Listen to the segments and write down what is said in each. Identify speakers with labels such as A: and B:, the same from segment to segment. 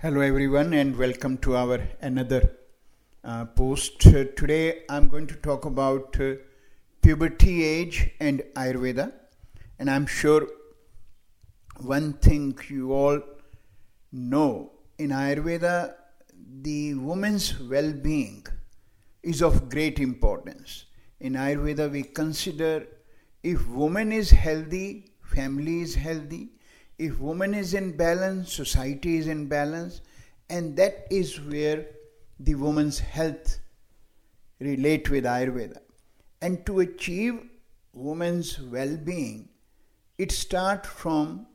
A: Hello, everyone, and welcome to our another uh, post. Uh, today, I'm going to talk about uh, puberty age and Ayurveda, and I'm sure one thing you all know in Ayurveda, the woman's well-being is of great importance. In Ayurveda, we consider if woman is healthy, family is healthy if woman is in balance, society is in balance, and that is where the woman's health relate with Ayurveda. And to achieve woman's well-being, it starts from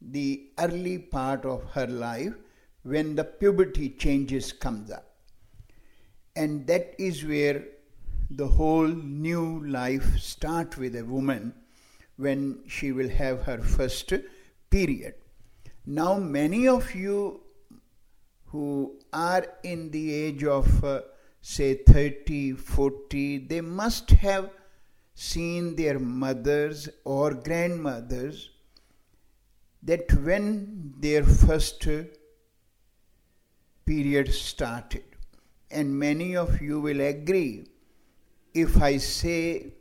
A: the early part of her life when the puberty changes comes up. And that is where the whole new life starts with a woman when she will have her first period. Now, many of you who are in the age of uh, say 30, 40, they must have seen their mothers or grandmothers that when their first period started, and many of you will agree if I say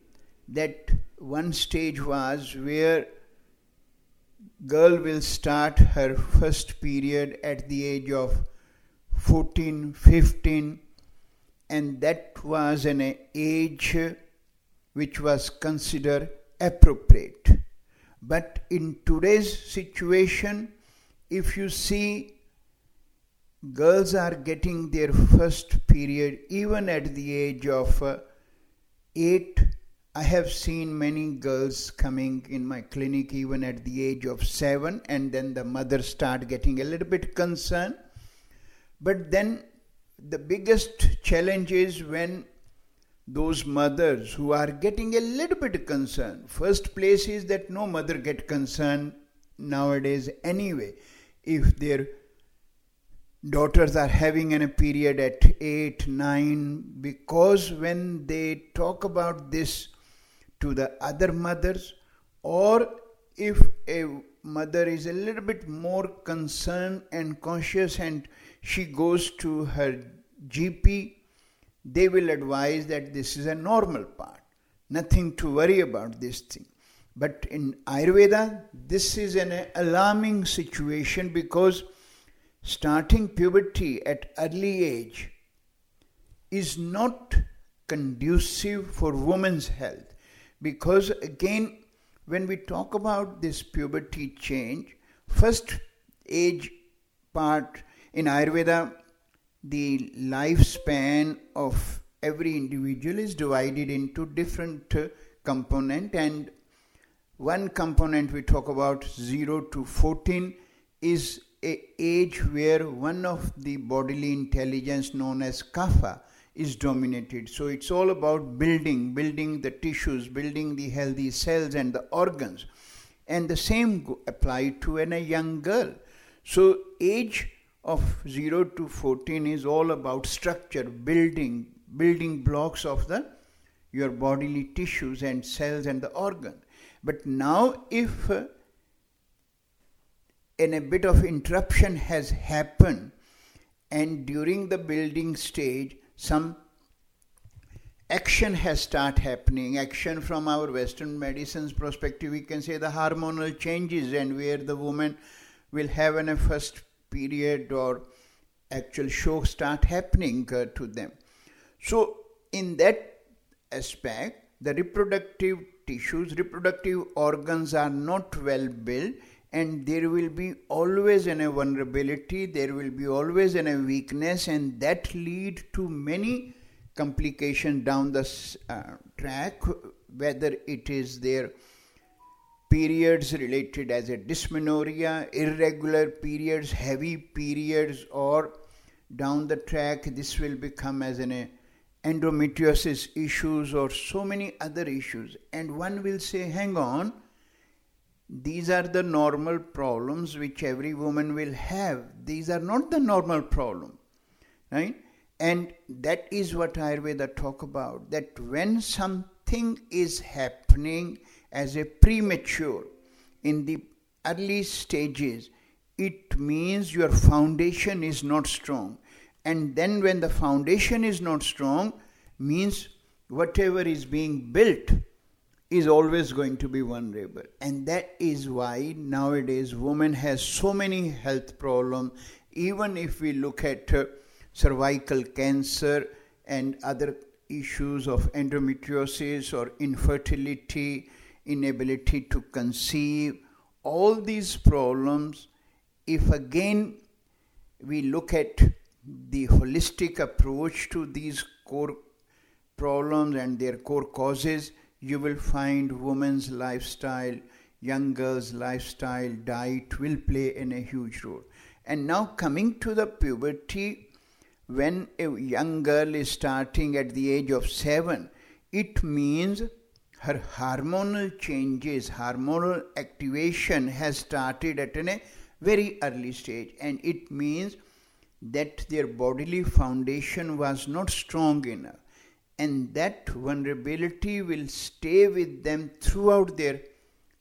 A: that one stage was where girl will start her first period at the age of 14 15 and that was an age which was considered appropriate. But in today's situation if you see girls are getting their first period even at the age of uh, 8 I have seen many girls coming in my clinic even at the age of seven, and then the mother start getting a little bit concerned. But then the biggest challenge is when those mothers who are getting a little bit concerned. First place is that no mother get concerned nowadays anyway. If their daughters are having a period at 8 9 because when they talk about this to the other mothers, or if a mother is a little bit more concerned and conscious and she goes to her GP, they will advise that this is a normal part, nothing to worry about this thing. But in Ayurveda, this is an alarming situation because starting puberty at early age is not conducive for women's health because again when we talk about this puberty change first age part in ayurveda the lifespan of every individual is divided into different component and one component we talk about 0 to 14 is a age where one of the bodily intelligence known as kapha is dominated. So it's all about building, building the tissues, building the healthy cells and the organs. And the same apply to an, a young girl. So age of 0 to 14 is all about structure, building, building blocks of the your bodily tissues and cells and the organ. But now if uh, and a bit of interruption has happened and during the building stage some action has start happening. Action from our western medicine's perspective we can say the hormonal changes and where the woman will have an, a first period or actual show start happening uh, to them. So in that aspect the reproductive tissues reproductive organs are not well built and there will be always an a vulnerability there will be always an a weakness and that lead to many complications down the uh, track whether it is their periods related as a dysmenorrhea irregular periods heavy periods or down the track this will become as an a endometriosis issues or so many other issues. And one will say hang on these are the normal problems which every woman will have. These are not the normal problem. Right? And that is what Ayurveda talk about. That when something is happening as a premature in the early stages, it means your foundation is not strong. And then when the foundation is not strong, means whatever is being built is always going to be vulnerable. And that is why nowadays women has so many health problems. Even if we look at uh, cervical cancer and other issues of endometriosis or infertility, inability to conceive, all these problems, if again we look at the holistic approach to these core problems and their core causes, you will find women's lifestyle, young girls' lifestyle, diet will play in a huge role. And now coming to the puberty, when a young girl is starting at the age of seven, it means her hormonal changes, hormonal activation has started at a very early stage, and it means that their bodily foundation was not strong enough, and that vulnerability will stay with them throughout their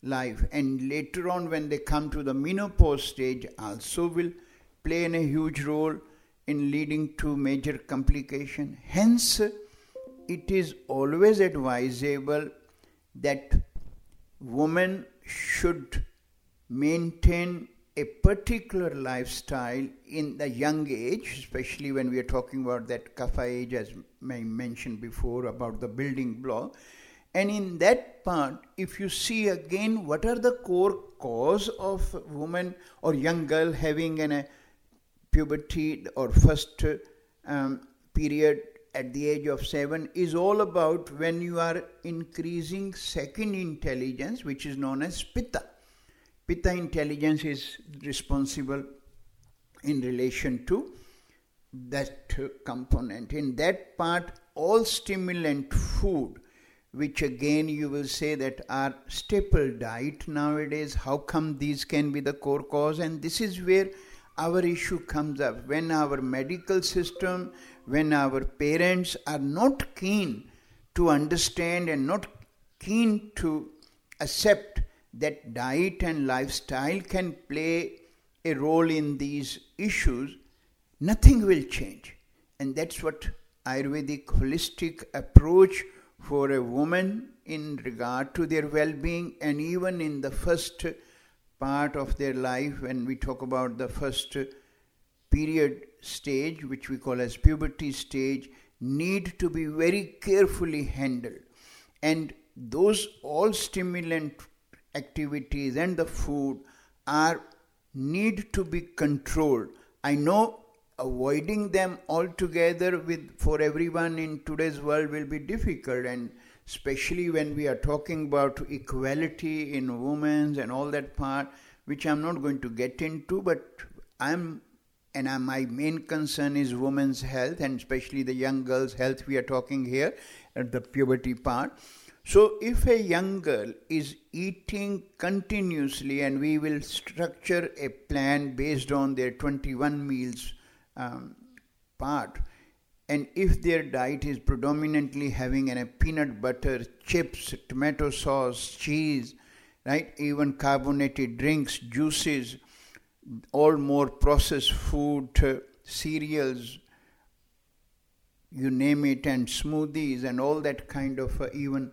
A: life, and later on, when they come to the menopause stage, also will play in a huge role in leading to major complication. Hence, it is always advisable that women should maintain a particular lifestyle in the young age, especially when we are talking about that kapha age, as I mentioned before, about the building block. And in that part, if you see again what are the core cause of woman or young girl having an, a puberty or first um, period at the age of seven is all about when you are increasing second intelligence, which is known as pitta. Pitta intelligence is responsible in relation to that component. In that part, all stimulant food, which again you will say that are staple diet nowadays, how come these can be the core cause? And this is where our issue comes up when our medical system, when our parents are not keen to understand and not keen to accept that diet and lifestyle can play a role in these issues, nothing will change. And that's what Ayurvedic holistic approach for a woman in regard to their well being and even in the first part of their life when we talk about the first period stage which we call as puberty stage need to be very carefully handled and those all stimulant activities and the food are need to be controlled i know avoiding them altogether with for everyone in today's world will be difficult and especially when we are talking about equality in women and all that part, which I'm not going to get into, but I'm and my main concern is women's health and especially the young girls' health we are talking here at the puberty part. So, if a young girl is eating continuously, and we will structure a plan based on their 21 meals um, part, and if their diet is predominantly having a peanut butter, chips, tomato sauce, cheese, right, even carbonated drinks, juices, all more processed food, uh, cereals, you name it, and smoothies and all that kind of uh, even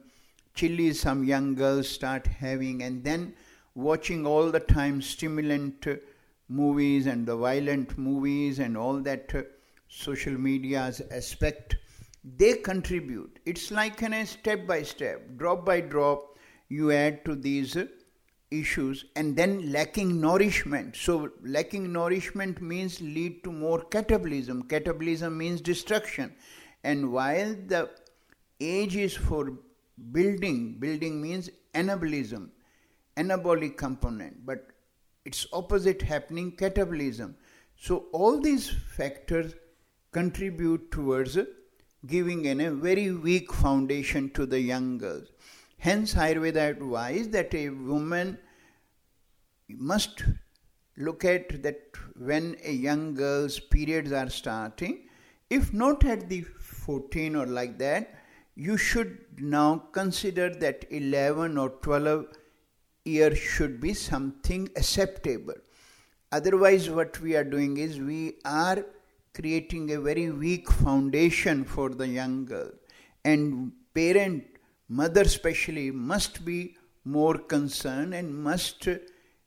A: chilies some young girls start having, and then watching all the time stimulant uh, movies and the violent movies and all that uh, social media's aspect, they contribute. It's like a step by step, drop by drop, you add to these issues and then lacking nourishment. So, lacking nourishment means lead to more catabolism. Catabolism means destruction. And while the age is for building, building means anabolism, anabolic component, but it's opposite happening catabolism. So, all these factors contribute towards giving in a very weak foundation to the young girls. Hence, Ayurveda advises that a woman must look at that when a young girl's periods are starting, if not at the 14 or like that, you should now consider that 11 or 12 years should be something acceptable. Otherwise, what we are doing is we are creating a very weak foundation for the young girl. And parent, mother especially, must be more concerned and must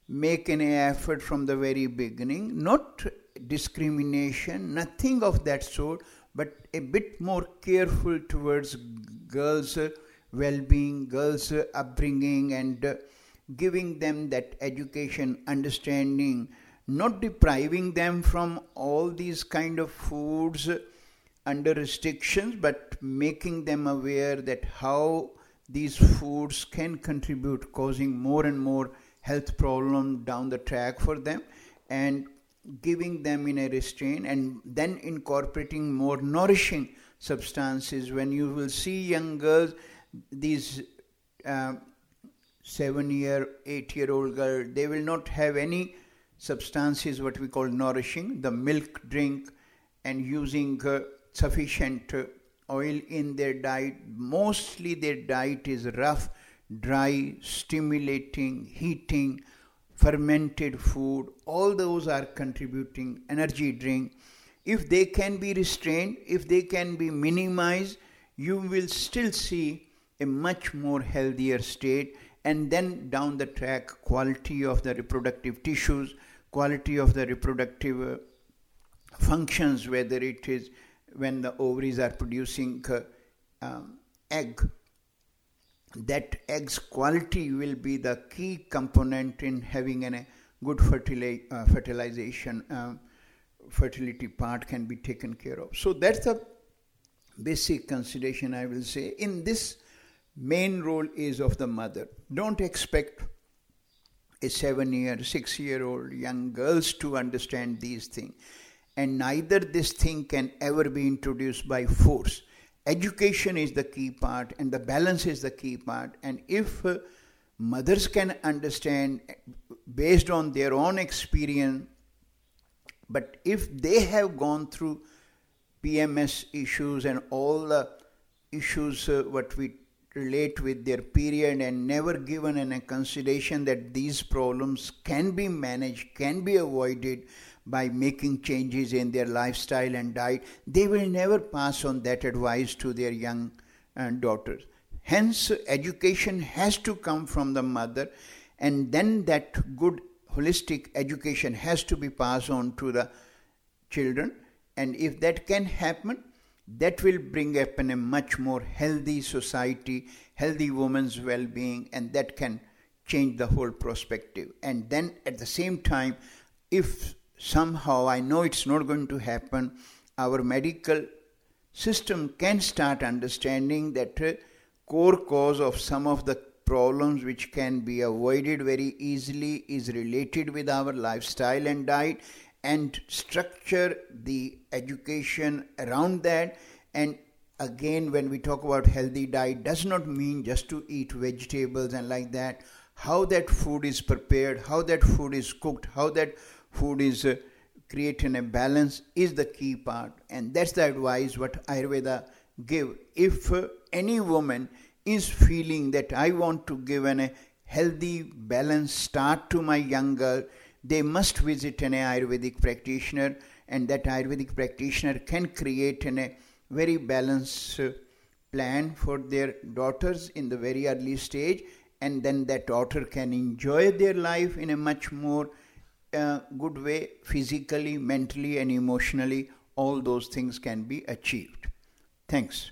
A: make an effort from the very beginning, not discrimination, nothing of that sort, but a bit more careful towards girls' well being, girls' upbringing, and uh, giving them that education, understanding, not depriving them from all these kind of foods under restrictions, but making them aware that how these foods can contribute, causing more and more health problem down the track for them, and giving them in a restraint, and then incorporating more nourishing substances. When you will see young girls, these uh, seven year, eight year old girl, they will not have any substances what we call nourishing, the milk drink, and using uh, sufficient uh, oil in their diet. Mostly their diet is rough, dry, stimulating, heating, fermented food. All those are contributing energy drink. If they can be restrained, if they can be minimized, you will still see a much more healthier state and then down the track quality of the reproductive tissues quality of the reproductive uh, functions whether it is when the ovaries are producing uh, um, egg that egg's quality will be the key component in having a good fertili- uh, fertilization um, fertility part can be taken care of. So that's the basic consideration i will say. In this main role is of the mother. Don't expect a seven year six year old young girls to understand these things and neither this thing can ever be introduced by force education is the key part and the balance is the key part. And if uh, mothers can understand based on their own experience but if they have gone through pms issues and all the issues uh, what we relate with their period and never given any consideration that these problems can be managed can be avoided by making changes in their lifestyle and diet, they will never pass on that advice to their young uh, daughters. Hence, education has to come from the mother, and then that good holistic education has to be passed on to the children. And if that can happen, that will bring up in a much more healthy society, healthy woman's well being, and that can change the whole perspective. And then at the same time, if somehow I know it's not going to happen, our medical system can start understanding that uh, core cause of some of the problems which can be avoided very easily is related with our lifestyle and diet and structure the education around that. And again when we talk about healthy diet does not mean just to eat vegetables and like that. How that food is prepared how that food is cooked how that food is uh, creating a balance is the key part. And that's the advice what ayurveda give. If uh, any woman is feeling that i want to give an, a healthy balanced start to my young girl they must visit an ayurvedic practitioner and that ayurvedic practitioner can create a very balanced uh, plan for their daughters in the very early stage and then that daughter can enjoy their life in a much more a good way, physically, mentally, and emotionally, all those things can be achieved. Thanks.